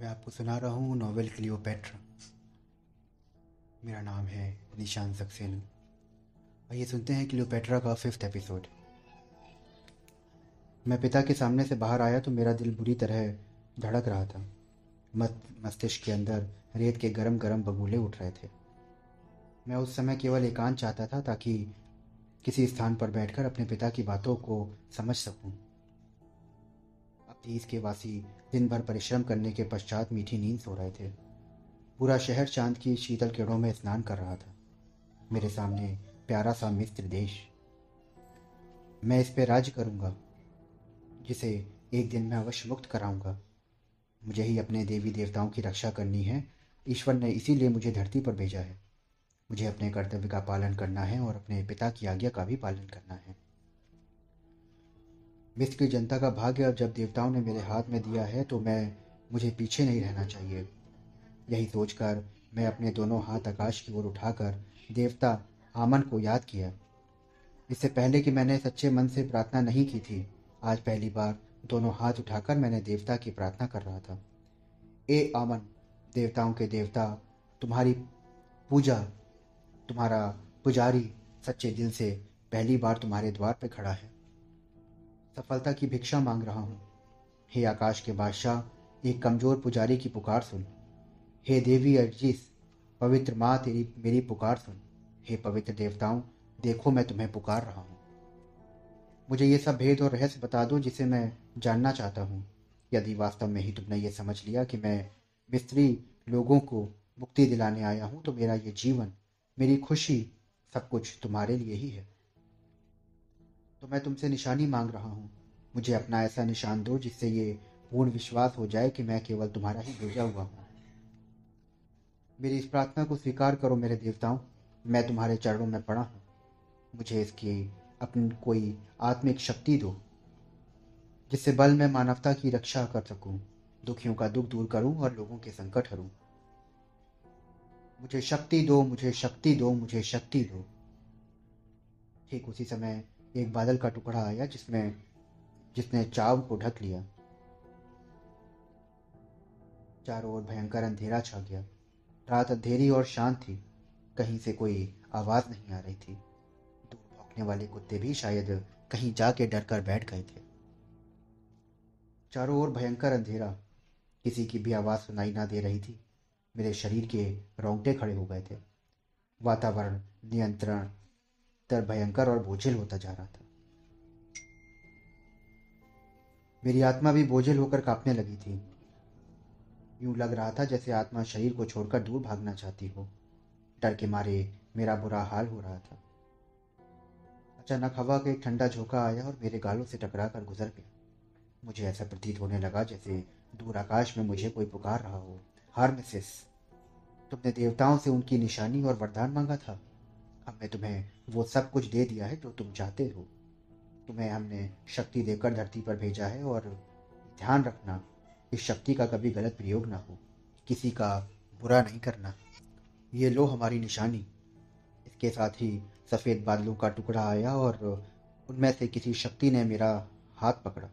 मैं आपको सुना रहा हूँ नॉवेल क्लियोपेट्रा। मेरा नाम है निशान सक्सेना। आइए सुनते हैं क्लियोपेट्रा का फिफ्थ एपिसोड। मैं पिता के सामने से बाहर आया तो मेरा दिल बुरी तरह धड़क रहा था। मत, मस्तिष्क के अंदर रेत के गरम गरम बबूले उठ रहे थे। मैं उस समय केवल एकांत चाहता था ताकि किसी स्थान पर बैठकर अपने पिता की बातों को समझ सकूँ। तीस के वासी दिन भर परिश्रम करने के पश्चात मीठी नींद सो रहे थे। पूरा शहर चाँद की शीतल किरणों में स्नान कर रहा था। मेरे सामने प्यारा सा मिस्र देश। मैं इस पर राज्य करूँगा, जिसे एक दिन मैं अवश्य मुक्त कराऊँगा। मुझे ही अपने देवी देवताओं की रक्षा करनी है। ईश्वर ने इसीलिए मुझे धरती पर भेजा है। मुझे अपने कर्तव्य का पालन करना है और अपने पिता की आज्ञा का भी पालन करना है। मिस्र की जनता का भाग्य अब जब देवताओं ने मेरे हाथ में दिया है तो मैं, मुझे पीछे नहीं रहना चाहिए। यही सोचकर मैं अपने दोनों हाथ आकाश की ओर उठाकर देवता आमन को याद किया। इससे पहले कि मैंने सच्चे मन से प्रार्थना नहीं की थी, आज पहली बार दोनों हाथ उठाकर मैंने देवता की प्रार्थना कर रहा था। ए आमन, देवताओं के देवता, तुम्हारी पूजा, तुम्हारा पुजारी सच्चे दिल से पहली बार तुम्हारे द्वार पर खड़ा है। सफलता की भिक्षा मांग रहा हूँ। हे आकाश के बादशाह, एक कमज़ोर पुजारी की पुकार सुन। हे देवी अर्जिस, पवित्र माँ तेरी, मेरी पुकार सुन। हे पवित्र देवताओं, देखो मैं तुम्हें पुकार रहा हूँ। मुझे ये सब भेद और रहस्य बता दो जिसे मैं जानना चाहता हूँ। यदि वास्तव में ही तुमने ये समझ लिया कि मैं मिस्त्री लोगों को मुक्ति दिलाने आया हूँ तो मेरा ये जीवन, मेरी खुशी सब कुछ तुम्हारे लिए ही है। तो मैं तुमसे निशानी मांग रहा हूँ। मुझे अपना ऐसा निशान दो जिससे ये पूर्ण विश्वास हो जाए कि मैं केवल तुम्हारा ही भेजा हुआ हूँ। मेरी इस प्रार्थना को स्वीकार करो मेरे देवताओं। मैं तुम्हारे चरणों में पड़ा हूँ। मुझे इसकी अपनी कोई आत्मिक शक्ति दो, जिससे बल में मानवता की रक्षा कर सकूँ, दुखियों का दुख दूर करूँ और लोगों के संकट हरूं। मुझे शक्ति दो, मुझे शक्ति दो, मुझे शक्ति दो। ठीक उसी समय एक बादल का टुकड़ा आया जिसमें, जिसने चाव को ढक लिया। चारों ओर भयंकर अंधेरा छा गया। रात अंधेरी और शांत थी। कहीं से कोई आवाज़ नहीं आ रही थी। दूर भौंकने वाले कुत्ते भी शायद कहीं जाके डर कर बैठ गए थे। चारों ओर भयंकर अंधेरा। किसी की भी आवाज़ सुनाई ना दे रही थी। मेरे शरीर के रोंगटे खड़े हो गए थे। वातावरण नियंत्रण तर भयंकर और बोझिल होता जा रहा था। मेरी आत्मा भी बोझिल होकर कांपने लगी थी। यूँ लग रहा था जैसे आत्मा शरीर को छोड़कर दूर भागना चाहती हो। डर के मारे मेरा बुरा हाल हो रहा था। अचानक हवा का एक ठंडा झोंका आया और मेरे गालों से टकरा कर गुजर गया। मुझे ऐसा प्रतीत होने लगा जैसे दूर आकाश में मुझे कोई पुकार रहा हो। हार मिसेस तुमने देवताओं से उनकी निशानी और वरदान मांगा था। अब मैं तुम्हें वो सब कुछ दे दिया है जो तुम चाहते हो। तुम्हें हमने शक्ति देकर धरती पर भेजा है और ध्यान रखना, इस शक्ति का कभी गलत प्रयोग ना हो, किसी का बुरा नहीं करना। ये लो हमारी निशानी। इसके साथ ही सफ़ेद बादलों का टुकड़ा आया और उनमें से किसी शक्ति ने मेरा हाथ पकड़ा।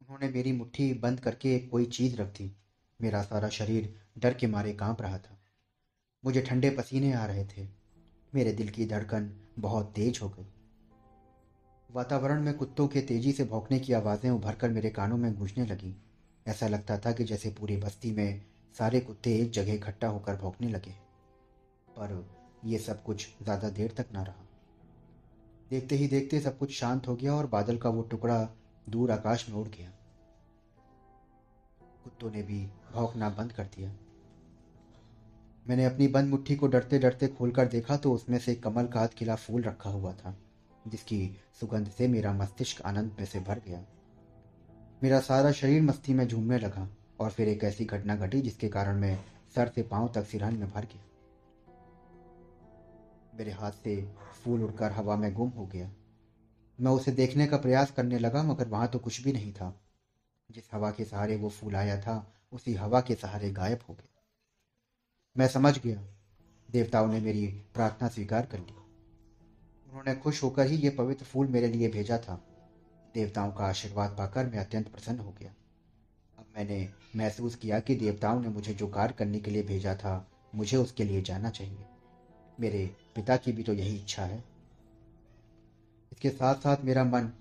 उन्होंने मेरी मुट्ठी बंद करके कोई चीज़ रख दी। मेरा सारा शरीर डर के मारे काँप रहा था। मुझे ठंडे पसीने आ रहे थे। मेरे दिल की धड़कन बहुत तेज हो गई। वातावरण में कुत्तों के तेज़ी से भौंकने की आवाज़ें उभरकर मेरे कानों में गूंजने लगी। ऐसा लगता था कि जैसे पूरी बस्ती में सारे कुत्ते एक जगह इकट्ठा होकर भौंकने लगे। पर यह सब कुछ ज़्यादा देर तक ना रहा। देखते ही देखते सब कुछ शांत हो गया और बादल का वो टुकड़ा दूर आकाश में उड़ गया। कुत्तों ने भी भौंकना बंद कर दिया। मैंने अपनी बंद मुट्ठी को डरते डरते खोलकर देखा तो उसमें से कमल का हाथ खिला फूल रखा हुआ था, जिसकी सुगंध से मेरा मस्तिष्क आनंद में से भर गया। मेरा सारा शरीर मस्ती में झूमने लगा और फिर एक ऐसी घटना घटी जिसके कारण मैं सर से पाँव तक सिरहन में भर गया। मेरे हाथ से फूल उड़कर हवा में गुम हो गया। मैं उसे देखने का प्रयास करने लगा, मगर वहाँ तो कुछ भी नहीं था। जिस हवा के सहारे वो फूल आया था, उसी हवा के सहारे गायब हो गया। मैं समझ गया। देवताओं ने मेरी प्रार्थना स्वीकार कर ली। उन्होंने खुश होकर ही ये पवित्र फूल मेरे लिए भेजा था। देवताओं का आशीर्वाद पाकर मैं अत्यंत प्रसन्न हो गया। अब मैंने महसूस किया कि देवताओं ने मुझे जो कार्य करने के लिए भेजा था, मुझे उसके लिए जाना चाहिए। मेरे पिता की भी तो यही इच्छा है। इसके साथ साथ मेरा मन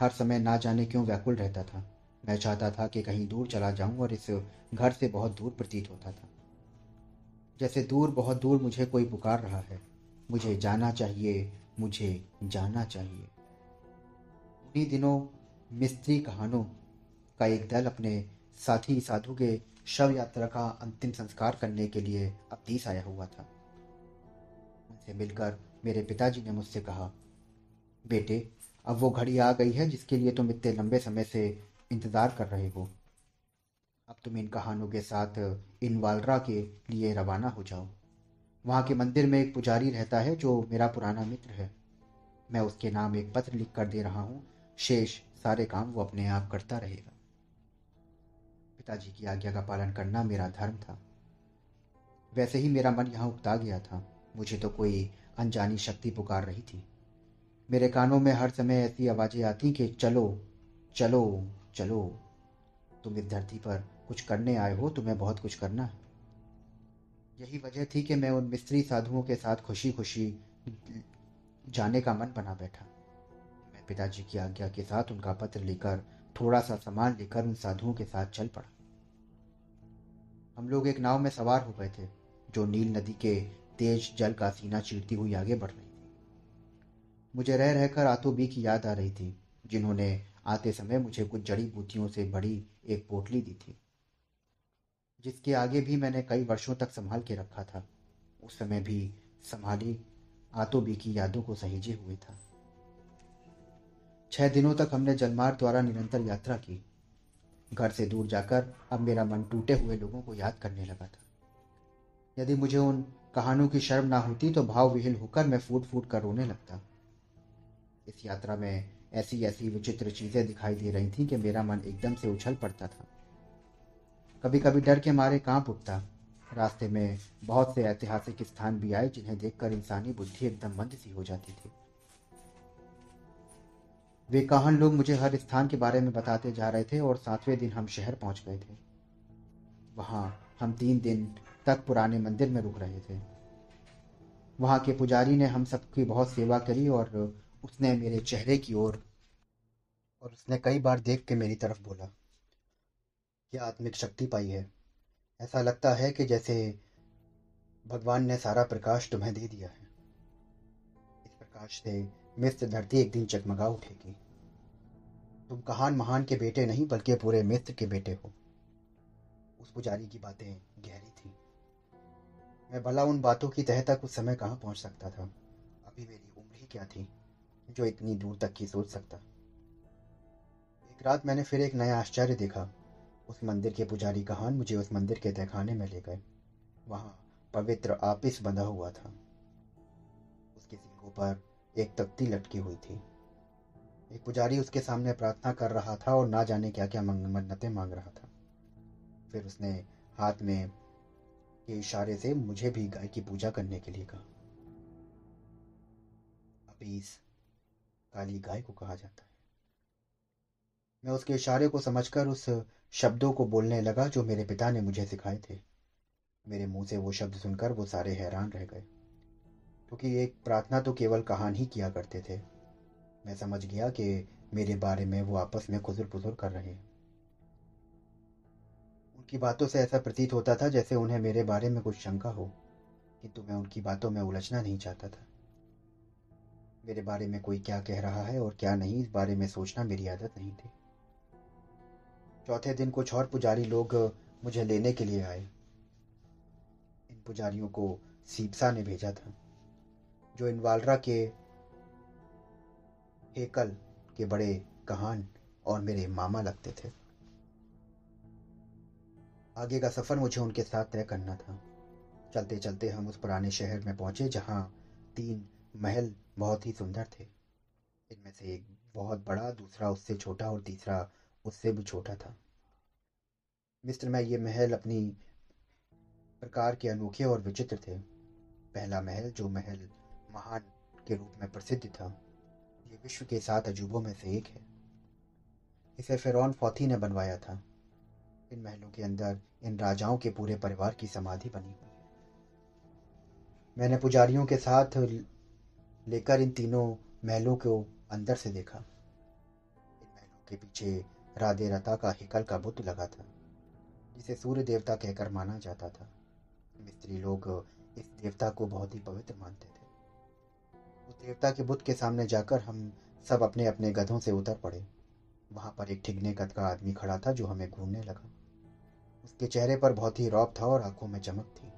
हर समय ना जाने क्यों व्याकुल रहता था। मैं चाहता था कि कहीं दूर चला जाऊँ और इस घर से बहुत दूर प्रतीत होता था। जैसे दूर, बहुत दूर मुझे कोई पुकार रहा है। मुझे जाना चाहिए, मुझे जाना चाहिए। उन्हीं दिनों मिस्त्री कहानों का एक दल अपने साथी साधु के शव यात्रा का अंतिम संस्कार करने के लिए अब्दीस आया हुआ था। उनसे मिलकर मेरे पिताजी ने मुझसे कहा, बेटे, अब वो घड़ी आ गई है जिसके लिए तुम इतने लंबे समय से इंतज़ार कर रहे हो। अब तुम इन कहानों के साथ इन वालरा के लिए रवाना हो जाओ। वहाँ के मंदिर में एक पुजारी रहता है जो मेरा पुराना मित्र है। मैं उसके नाम एक पत्र लिख कर दे रहा हूँ। शेष सारे काम वो अपने आप करता रहेगा। पिताजी की आज्ञा का पालन करना मेरा धर्म था। वैसे ही मेरा मन यहाँ उगता गया था। मुझे तो कोई अनजानी शक्ति पुकार रही थी। मेरे कानों में हर समय ऐसी आवाज़ें आती कि चलो चलो चलो। तुम इस धरती पर कुछ करने आए हो, तुम्हें बहुत कुछ करना है। यही वजह थी कि मैं उन मिस्त्री साधुओं के साथ खुशी खुशी जाने का मन बना बैठा। मैं पिताजी की आज्ञा के साथ उनका पत्र लेकर, थोड़ा सा सामान लेकर उन साधुओं के साथ चल पड़ा। हम लोग एक नाव में सवार हो गए थे, जो नील नदी के तेज जल का सीना चीरती हुई आगे बढ़ रही थी। मुझे रह रहकर आतोबी की याद आ रही थी, जिन्होंने आते समय मुझे कुछ जड़ी बूटियों से बड़ी एक पोटली दी थी। जिसके आगे भी मैंने कई वर्षों तक संभाल के रखा था, उस समय भी संभाली आतोबी की यादों को सहेजे हुए था। छह दिनों तक हमने जलमार्ग द्वारा निरंतर यात्रा की। घर से दूर जाकर अब मेरा मन टूटे हुए लोगों को याद करने लगा था। यदि मुझे उन कहानों की शर्म ना होती तो भाव विहिल होकर मैं फूट फूट कर रोने लगता। इस यात्रा में ऐसी ऐसी विचित्र चीज़ें दिखाई दे रही थीं कि मेरा मन एकदम से उछल पड़ता था। कभी कभी डर के मारे काँप उठता। रास्ते में बहुत से ऐतिहासिक स्थान भी आए, जिन्हें देखकर इंसानी बुद्धि एकदम मंद सी हो जाती थी। वे कहान लोग मुझे हर स्थान के बारे में बताते जा रहे थे और सातवें दिन हम शहर पहुँच गए थे। वहाँ हम तीन दिन तक पुराने मंदिर में रुक रहे थे। वहाँ के पुजारी ने हम सबकी बहुत सेवा करी और उसने मेरे चेहरे की ओर और उसने कई बार देख के मेरी तरफ़ बोला। क्या आत्मिक शक्ति पाई है। ऐसा लगता है कि जैसे भगवान ने सारा प्रकाश तुम्हें दे दिया है। इस प्रकाश से मिस्र धरती एक दिन चकमगा उठेगी। तुम कहान महान के बेटे नहीं, बल्कि पूरे मिस्र के बेटे हो। उस पुजारी की बातें गहरी थी। मैं भला उन बातों की तह तक उस समय कहाँ पहुँच सकता था? अभी मेरी उम्र ही क्या थी, जो इतनी दूर तक की सोच सकता? एक रात मैंने फिर एक नया आश्चर्य देखा। उस मंदिर के पुजारी कहान मुझे उस मंदिर के तहखाने में ले गए। वहाँ पवित्र आपिस बंधा हुआ था। उसके सींगों पर एक तख्ती लटकी हुई थी। एक पुजारी उसके सामने प्रार्थना कर रहा था और ना जाने क्या क्या मन्नतें मांग रहा था। फिर उसने हाथ में के इशारे से मुझे भी गाय की पूजा करने के लिए कहा। अपीस काली गाय को कहा जाता है। मैं उसके इशारे को समझकर उस शब्दों को बोलने लगा जो मेरे पिता ने मुझे सिखाए थे। मेरे मुँह से वो शब्द सुनकर वो सारे हैरान रह गए। क्योंकि एक प्रार्थना तो केवल कहान ही किया करते थे। मैं समझ गया कि मेरे बारे में वो आपस में खुजुर पुजुर कर रहे हैं। उनकी बातों से ऐसा प्रतीत होता था जैसे उन्हें मेरे बारे में कुछ शंका हो, किंतु मैं उनकी बातों में उलझना नहीं चाहता था। मेरे बारे में कोई क्या कह रहा है और क्या नहीं, इस बारे में सोचना मेरी आदत नहीं थी। चौथे दिन कुछ और पुजारी लोग मुझे लेने के लिए आए। इन पुजारियों को सीपसा ने भेजा था, जो इनवालरा के हेकल के बड़े कहान और मेरे मामा लगते थे। आगे का सफ़र मुझे उनके साथ तय करना था। चलते चलते हम उस पुराने शहर में पहुँचे, जहाँ तीन महल बहुत ही सुंदर थे। इनमें से एक बहुत बड़ा, दूसरा उससे छोटा और तीसरा उससे भी छोटा था। मिस्र में ये महल अपनी प्रकार के अनोखे और विचित्र थे। पहला महल, जो महल महान के रूप में प्रसिद्ध था, ये विश्व के सात अजूबों में से एक है। इसे फिरौन फौथी ने बनवाया था। इन महलों के अंदर इन राजाओं के पूरे परिवार की समाधि बनी हुई है। मैंने पुजारियों के साथ लेकर इन तीनों महलों को अंदर से देखा। इन महलों के पीछे राधे रता का हिकल का बुत लगा था, जिसे सूर्य देवता कहकर माना जाता था। मिस्त्री लोग इस देवता को बहुत ही पवित्र मानते थे। उस देवता के बुत के सामने जाकर हम सब अपने अपने गधों से उतर पड़े। वहाँ पर एक ठिगने कद का आदमी खड़ा था जो हमें घूरने लगा। उसके चेहरे पर बहुत ही रौब था और आँखों में चमक थी।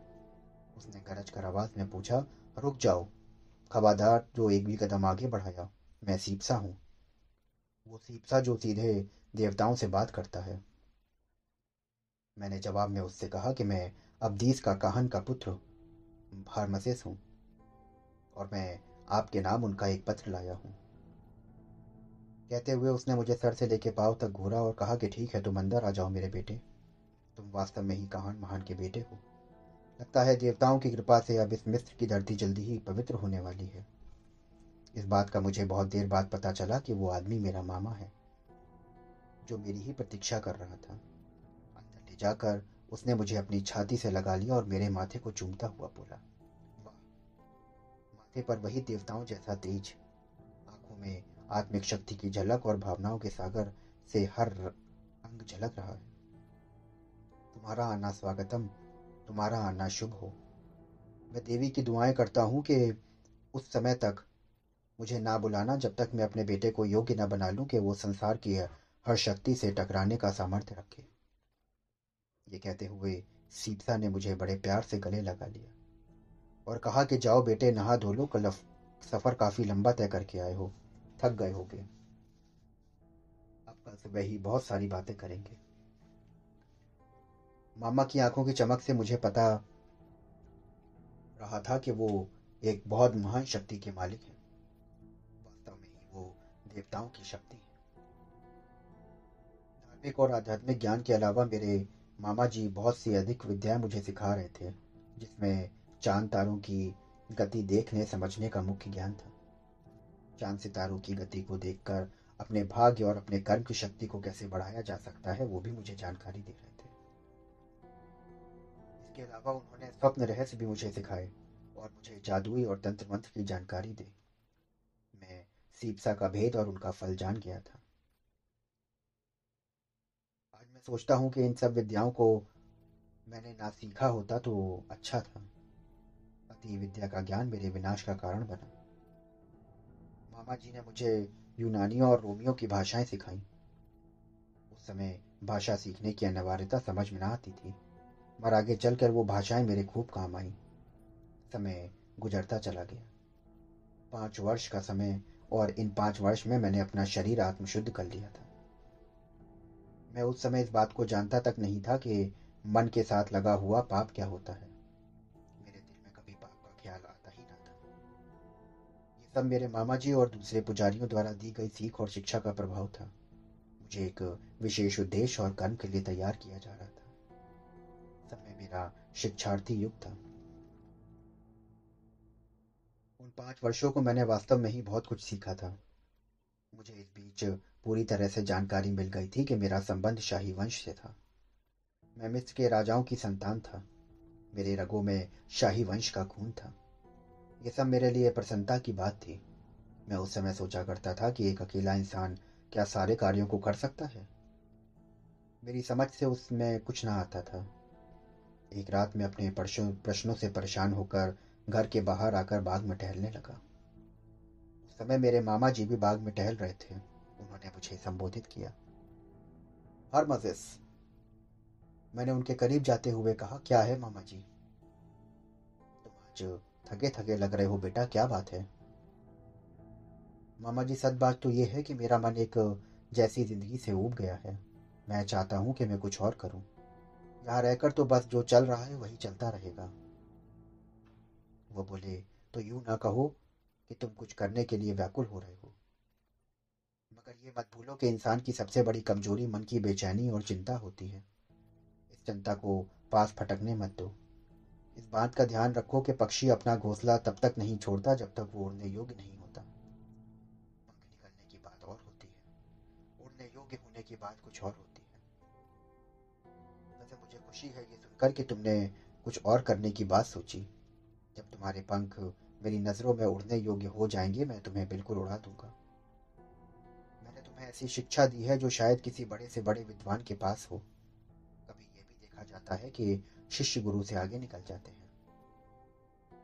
उसने गरज कर आवाज़ में पूछा, रुक जाओ। खबादार जो एक भी कदम आगे बढ़ाया, मैं सीपसा हूँ। वो सीपसा जो सीधे देवताओं से बात करता है। मैंने जवाब में उससे कहा कि मैं अब्दीस का काहन का पुत्र फार्मसिस हूँ और मैं आपके नाम उनका एक पत्र लाया हूँ। कहते हुए उसने मुझे सर से लेके पाव तक घूरा और कहा कि ठीक है, तुम अंदर आ जाओ मेरे बेटे। तुम वास्तव में ही कहान महान के बेटे हो। लगता है देवताओं की कृपा से अब इस मिस्र की धरती जल्दी ही पवित्र होने वाली है। इस बात का मुझे बहुत देर बाद पता चला कि वो आदमी मेरा मामा है, जो मेरी ही प्रतीक्षा कर रहा था। अंदर ले जाकर उसने मुझे अपनी छाती से लगा लिया और मेरे माथे को चूमता हुआ बोला माथे पर वही देवताओं जैसा तेज, आँखों में आत्मिक शक्ति की झलक और भावनाओं के सागर से हर अंग झलक रहा है। तुम्हारा आना स्वागतम, तुम्हारा आना शुभ हो। मैं देवी की दुआएँ करता हूँ कि उस समय तक मुझे ना बुलाना जब तक मैं अपने बेटे को योग्य न बना लूँ कि वो संसार की हर शक्ति से टकराने का सामर्थ्य रखे। ये कहते हुए सीपसा ने मुझे बड़े प्यार से गले लगा लिया और कहा कि, जाओ बेटे, नहा धो लो, कल सफ़र काफ़ी लंबा तय करके आए हो। थक गए होगे अब कल सुबह ही बहुत सारी बातें करेंगे। मामा की आँखों की चमक से मुझे पता रहा था कि वो एक बहुत महान शक्ति के मालिक हैं। देवताओं की शक्ति। धार्मिक और आध्यात्मिक ज्ञान के अलावा मेरे मामा जी बहुत सी अधिक विद्याएँ मुझे सिखा रहे थे, जिसमें चाँद तारों की गति देखने, समझने का मुख्य ज्ञान था। चाँद सितारों की गति को देखकर अपने भाग्य और अपने कर्म की शक्ति को कैसे बढ़ाया जा सकता है, वो भी मुझे जानकारी दे रहे थे। इसके अलावा उन्होंने स्वप्न रहस्य भी मुझे सिखाए और मुझे जादुई और तंत्र मंत्र की जानकारी दी। सीपसा का भेद और उनका फल जान गया था। आज मैं सोचता हूँ कि इन सब विद्याओं को मैंने ना सीखा होता तो अच्छा था। अति विद्या का ज्ञान मेरे विनाश का कारण बना। मामा जी ने मुझे यूनानियों और रोमियों की भाषाएँ सिखाई। उस समय भाषा सीखने की अनिवार्यता समझ में ना आती थी, मगर आगे चलकर वो भाषाएँ मेरे खूब काम आई। समय गुजरता चला गया। पाँच वर्ष का समय और इन पाँच वर्ष में मैंने अपना शरीर आत्मशुद्ध कर लिया था। मैं उस समय इस बात को जानता तक नहीं था कि मन के साथ लगा हुआ पाप क्या होता है। मेरे दिल में कभी पाप का ख्याल आता ही ना था। ये सब मेरे मामा जी और दूसरे पुजारियों द्वारा दी गई सीख और शिक्षा का प्रभाव था। मुझे एक विशेष उद्देश्य और कर्म के लिए तैयार किया जा रहा था। समय मेरा शिक्षार्थी युग था। उन पाँच वर्षों को मैंने वास्तव में ही बहुत कुछ सीखा था। मुझे इस बीच पूरी तरह से जानकारी मिल गई थी कि मेरा संबंध शाही वंश से था। मैं मिस्र के राजाओं की संतान था। मेरे रगों में शाही वंश का खून था। यह सब मेरे लिए प्रसन्नता की बात थी। मैं उस समय सोचा करता था कि एक अकेला इंसान क्या सारे कार्यों को कर सकता है? मेरी समझ से उसमें कुछ ना आता था। एक रात में अपने प्रश्नों से परेशान होकर घर के बाहर आकर बाग में टहलने लगा। उस समय मेरे मामा जी भी बाग में टहल रहे थे। उन्होंने मुझे संबोधित किया। हरमजिस मैंने उनके करीब जाते हुए कहा, क्या है मामा जी? तुम आज थके थके लग रहे हो बेटा, क्या बात है? मामा जी, सच बात तो यह है कि मेरा मन एक जैसी ज़िंदगी से उब गया है। मैं चाहता हूँ कि मैं कुछ और करूँ। यहाँ रहकर तो बस जो चल रहा है वही चलता रहेगा। वो बोले तो यूँ ना कहो कि तुम कुछ करने के लिए व्याकुल हो रहे हो। मगर ये मत भूलो कि इंसान की सबसे बड़ी कमज़ोरी मन की बेचैनी और चिंता होती है। इस चिंता को पास फटकने मत दो। इस बात का ध्यान रखो कि पक्षी अपना घोंसला तब तक नहीं छोड़ता जब तक वो उड़ने योग्य नहीं होता। पंख निकलने की बात और होती है। उड़ने योग्य होने की बात कुछ और होती है। वैसे मुझे खुशी है ये सुनकर कि तुमने कुछ और करने की बात सोची। तुम्हारे पंख मेरी नज़रों में उड़ने योग्य हो जाएँगे, मैं तुम्हें बिल्कुल उड़ा दूँगा। मैंने तुम्हें ऐसी शिक्षा दी है जो शायद किसी बड़े से बड़े विद्वान के पास हो। कभी यह भी देखा जाता है कि शिष्य गुरु से आगे निकल जाते हैं।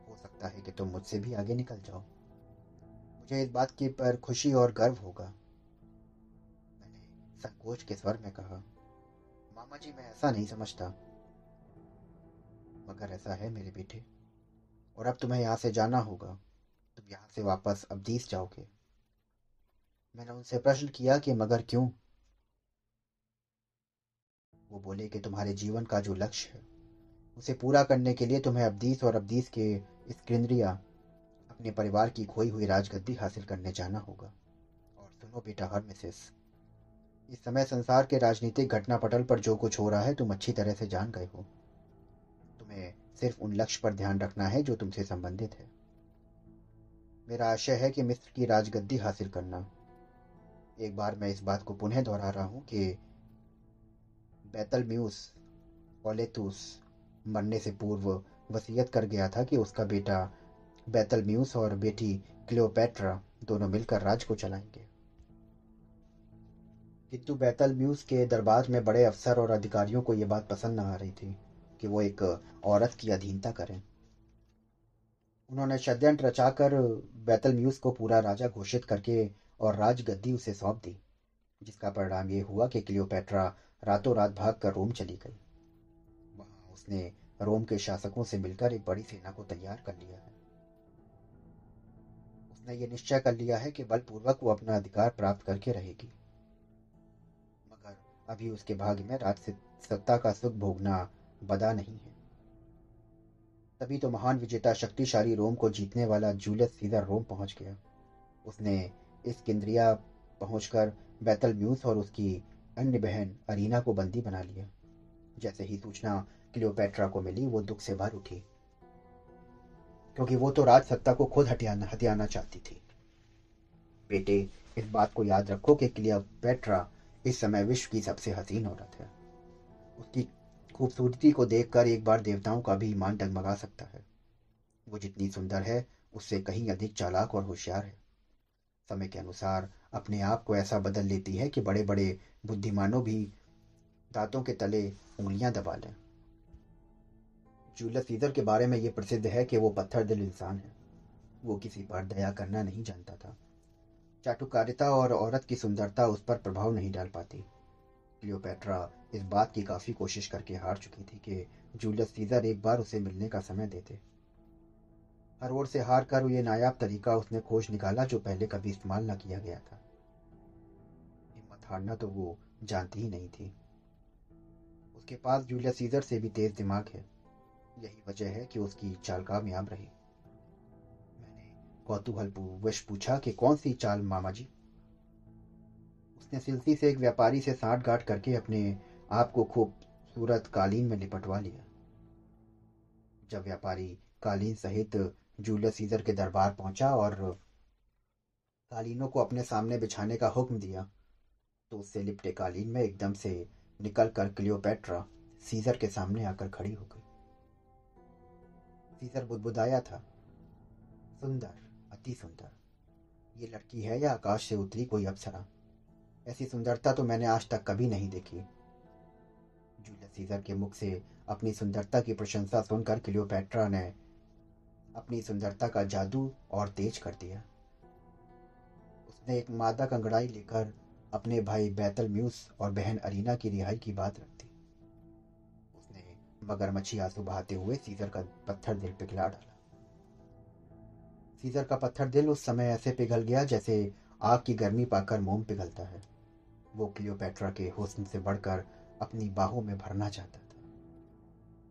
हो सकता है कि तुम मुझसे भी आगे निकल जाओ। मुझे इस बात की पर खुशी और गर्व होगा। मैंने संकोच के स्वर में कहा, मामा जी, मैं ऐसा नहीं समझता। मगर ऐसा है मेरे बेटे। और अब तुम्हें यहाँ से जाना होगा। तुम यहाँ से वापस अबदीस जाओगे। मैंने उनसे प्रश्न किया कि मगर क्यों? वो बोले कि तुम्हारे जीवन का जो लक्ष्य है, उसे पूरा करने के लिए तुम्हें अबदीस और अबदीस के स्क्रिंद्रिया अपने परिवार की खोई हुई राजगद्दी हासिल करने जाना होगा। और सुनो बेटा हर मिसेस इस समय संसार के राजनीतिक घटनापटल पर जो कुछ हो रहा है, तुम अच्छी तरह से जान गए हो। सिर्फ़ उन लक्ष्य पर ध्यान रखना है जो तुमसे संबंधित है। मेरा आशय है कि मिस्र की राजगद्दी हासिल करना। एक बार मैं इस बात को पुनः दोहरा रहा हूँ कि बैतल म्यूस ओलेतुस मरने से पूर्व वसीयत कर गया था कि उसका बेटा बैतल म्यूस और बेटी क्लियोपैट्रा दोनों मिलकर राज को चलाएँगे। किंतु बैतल म्यूस के दरबार में बड़े अफसर और अधिकारियों को यह बात पसंद न आ रही थी। कि वो एक औरत की अधीनता करें। उन्होंने षड्यंत्र रचाकर बैतल म्यूस को पूरा राजा घोषित करके और राजगद्दी उसे सौंप दी, जिसका परिणाम ये हुआ कि क्लियोपैट्रा रातों रात भाग कर रोम चली गई। वहाँ उसने रोम के शासकों से मिलकर एक बड़ी सेना को तैयार कर लिया है। उसने ये निश्चय कर लिया है कि बलपूर्वक वो अपना अधिकार प्राप्त करके रहेगी। मगर अभी उसके भाग्य में राज सत्ता का सुख भोगना बदा नहीं है। तभी तो महान विजेता शक्तिशाली रोम को जीतने वाला जूलियस सीजर रोम पहुँच गया। उसने इस केंद्रिया पहुंचकर बैतल म्यूस और उसकी अन्य बहन अरीना को बंदी बना लिया। जैसे ही सूचना क्लियोपैट्रा को मिली, वो दुख से भर उठी। क्योंकि वो तो राज सत्ता को खुद हटियाना हथियाना चाहती थी। बेटे, इस बात को याद रखो कि क्लियोपैट्रा इस समय विश्व की सबसे हसीन औरत है। उसकी खूबसूरती को देखकर एक बार देवताओं का भी ईमान डगमगा सकता है। वो जितनी सुंदर है, उससे कहीं अधिक चालाक और होशियार है। समय के अनुसार अपने आप को ऐसा बदल लेती है कि बड़े बड़े बुद्धिमानों भी दांतों के तले उंगलियाँ दबा लें। जूलियस सीजर के बारे में ये प्रसिद्ध है कि वो पत्थर दिल इंसान है। वो किसी पर दया करना नहीं जानता था। चाटुकारिता और औरत की सुंदरता उस पर प्रभाव नहीं डाल पाती। क्लियोपैट्रा इस बात की काफ़ी कोशिश करके हार चुकी थी कि जूलियस सीजर एक बार उसे मिलने का समय देते। हर ओर से हार कर ये नायाब तरीका उसने खोज निकाला जो पहले कभी इस्तेमाल न किया गया था। हिम्मत हारना तो वो जानती ही नहीं थी। उसके पास जूलियस सीजर से भी तेज दिमाग है। यही वजह है कि उसकी चाल कामयाब रही। मैंने कौतूहल वश पूछा कि कौन सी चाल, मामा जी? उसने सिलसी से एक व्यापारी से साठ गांठ करके अपने आप को खूबसूरत कालीन में लिपटवा लिया। जब व्यापारी कालीन सहित जूलियस सीजर के दरबार पहुँचा और कालीनों को अपने सामने बिछाने का हुक्म दिया तो उससे लिपटे कालीन में एकदम से निकल कर क्लियोपैट्रा सीजर के सामने आकर खड़ी हो गई। सीजर बुदबुदाया था। सुंदर, अति सुंदर। ये लड़की है या आकाश से उतरी कोई अप्सरा? ऐसी सुंदरता तो मैंने आज तक कभी नहीं देखी। जूलियस सीजर के मुख से अपनी सुंदरता की प्रशंसा सुनकर क्लियोपैट्रा ने अपनी सुंदरता का जादू और तेज कर दिया। उसने एक मादा कंगड़ाई लेकर अपने भाई बैतल म्यूस और बहन अरीना की रिहाई की बात रख दी। उसने मगरमच्छी आँसू बहाते हुए सीजर का पत्थर दिल पिघला डाला। सीजर का पत्थर दिल उस समय ऐसे पिघल गया जैसे आग की गर्मी पाकर मोम पिघलता है। वो क्लियोपेट्रा के हुस्न से बढ़कर अपनी बाहों में भरना चाहता था।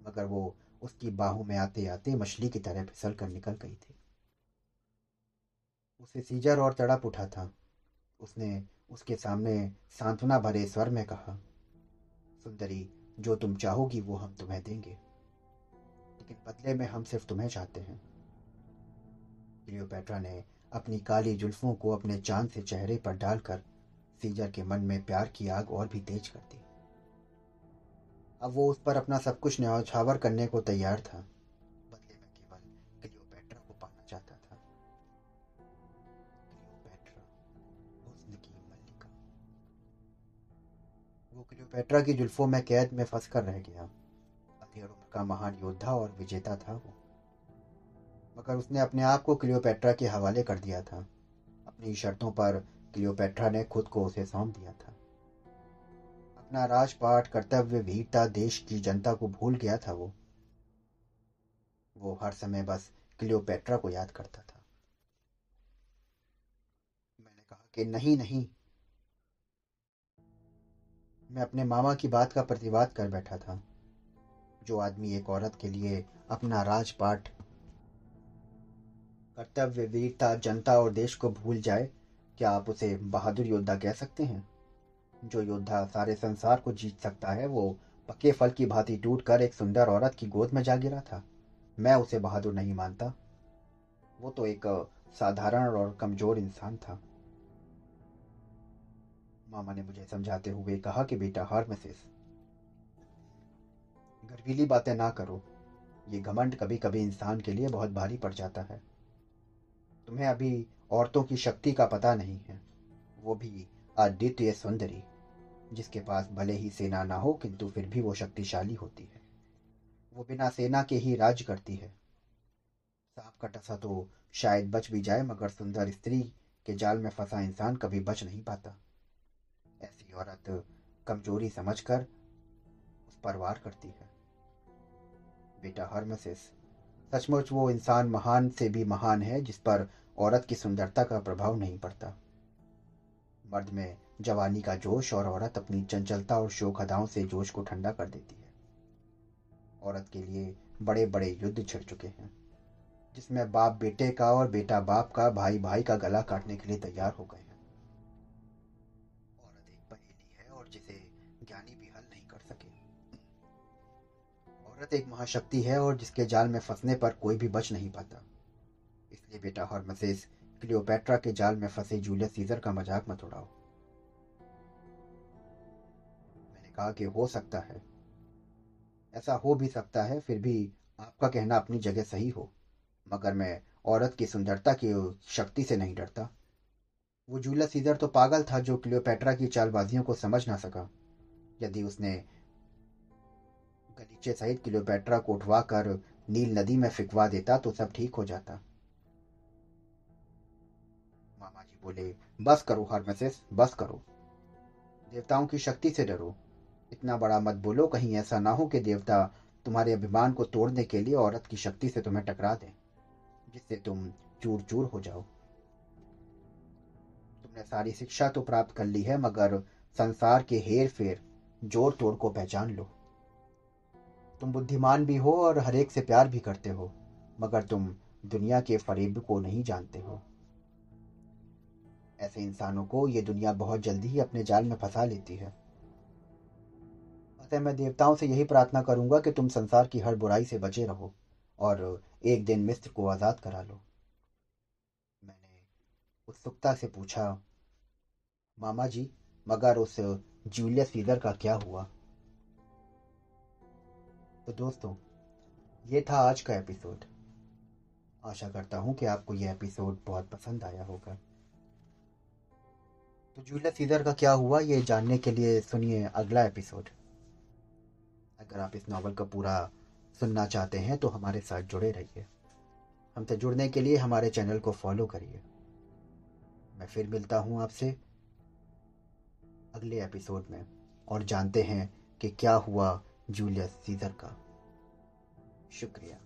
मगर वो उसकी बाहों में आते आते मछली की तरह फिसल कर निकल गई थी। उसे सीजर और तड़प उठा था। उसने उसके सामने सांत्वना भरे स्वर में कहा, सुंदरी, जो तुम चाहोगी वो हम तुम्हें देंगे। लेकिन बदले में हम सिर्फ़ तुम्हें चाहते हैं। क्लियोपैट्रा ने अपनी काली जुल्फों को अपने चाँद से चेहरे पर डालकर सीजर के मन में प्यार की आग और भी तेज कर दी। अब वो उस पर अपना सब कुछ न्यौछावर करने को तैयार था। बदले में केवल क्लियोपेट्रा को पाना चाहता था। की वो क्लियोपेट्रा की जुल्फों में कैद में फंस कर रह गया। अधेड़ उम्र का महान योद्धा और विजेता था वो। मगर उसने अपने आप को क्लियोपेट्रा के हवाले कर दिया था। अपनी शर्तों पर क्लियोपेट्रा ने खुद को उसे सौंप दिया था। अपना राजपाट कर्तव्य वीरता देश की जनता को भूल गया था वो। वो हर समय बस क्लियोपेट्रा को याद करता था। मैंने कहा कि नहीं नहीं। मैं अपने मामा की बात का प्रतिवाद कर बैठा था, जो आदमी एक औरत के लिए अपना राजपाट कर्तव्य वीरता जनता और देश को भूल जाए, क्या आप उसे बहादुर योद्धा कह सकते हैं? जो योद्धा सारे संसार को जीत सकता है, वो पके फल की भांति टूट कर एक सुंदर औरत की गोद में जा गिरा था। मैं उसे बहादुर नहीं मानता। वो तो एक साधारण और कमज़ोर इंसान था। मामा ने मुझे समझाते हुए कहा कि बेटा, हार मिसेस। गर्वीली बातें ना करो। ये घमंड कभी कभी इंसान के लिए बहुत भारी पड़ जाता है। तुम्हें अभी औरतों की शक्ति का पता नहीं है। वो भी अद्वितीय सुंदरी। जिसके पास भले ही सेना ना हो, किंतु फिर भी वो शक्तिशाली होती है। वो बिना सेना के ही राज करती है। सांप का टसा तो शायद बच भी जाए, मगर सुंदर स्त्री के जाल में फंसा इंसान कभी बच नहीं पाता। ऐसी औरत कमज़ोरी समझकर उस पर वार करती है। बेटा हरमसिस, सचमुच वो इंसान महान से भी महान है, जिस पर औरत की सुंदरता का प्रभाव नहीं पड़ता। मर्द में जवानी का जोश और औरत अपनी चंचलता और शोक अदाओं से जोश को ठंडा कर देती है। औरत के लिए बड़े बड़े युद्ध छिड़ चुके हैं, जिसमें बाप बेटे का और बेटा बाप का भाई भाई का गला काटने के लिए तैयार हो गए हैं। औरत एक पहेली है और जिसे ज्ञानी भी हल नहीं कर सके। औरत एक महाशक्ति है और जिसके जाल में फंसने पर कोई भी बच नहीं पाता। इसलिए बेटा हॉर्मसेस क्लियोपेट्रा के जाल में फंसे जूलियस सीजर का मज़ाक मत उड़ाओ। कहा कि हो सकता है। ऐसा हो भी सकता है, फिर भी आपका कहना अपनी जगह सही हो। मगर मैं औरत की सुंदरता की शक्ति से नहीं डरता। वो जूलियस सीजर तो पागल था जो क्लियोपेट्रा की चालबाजियों को समझ ना सका। यदि उसने गलीचे सहित क्लियोपेट्रा को उठवा कर नील नदी में फिकवा देता तो सब ठीक हो जाता। मामा जी बोले, बस करो हर हार्मेसिस, बस करो। देवताओं की शक्ति से डरो। इतना बड़ा मत बोलो, कहीं ऐसा ना हो कि देवता तुम्हारे अभिमान को तोड़ने के लिए औरत की शक्ति से तुम्हें टकरा दें, जिससे तुम चूर चूर हो जाओ। तुमने सारी शिक्षा तो प्राप्त कर ली है, मगर संसार के हेर फेर ज़ोर तोड़ को पहचान लो। तुम बुद्धिमान भी हो और हरेक से प्यार भी करते हो, मगर तुम दुनिया के फरेब को नहीं जानते हो। ऐसे इंसानों को ये दुनिया बहुत जल्दी ही अपने जाल में फंसा लेती है। अतः मैं देवताओं से यही प्रार्थना करूँगा कि तुम संसार की हर बुराई से बचे रहो और एक दिन मिस्र को आज़ाद करा लो। मैंने उत्सुकता से पूछा, मामा जी, मगर उस जूलियस सीजर का क्या हुआ? तो दोस्तों, ये था आज का एपिसोड। आशा करता हूँ कि आपको यह एपिसोड बहुत पसंद आया होगा। तो जूलियस सीजर का क्या हुआ, ये जानने के लिए सुनिए अगला एपिसोड। अगर आप इस नावल का पूरा सुनना चाहते हैं तो हमारे साथ जुड़े रहिए। हमसे जुड़ने के लिए हमारे चैनल को फॉलो करिए। मैं फिर मिलता हूँ आपसे अगले एपिसोड में। और जानते हैं कि क्या हुआ जूलियस सीजर का। शुक्रिया।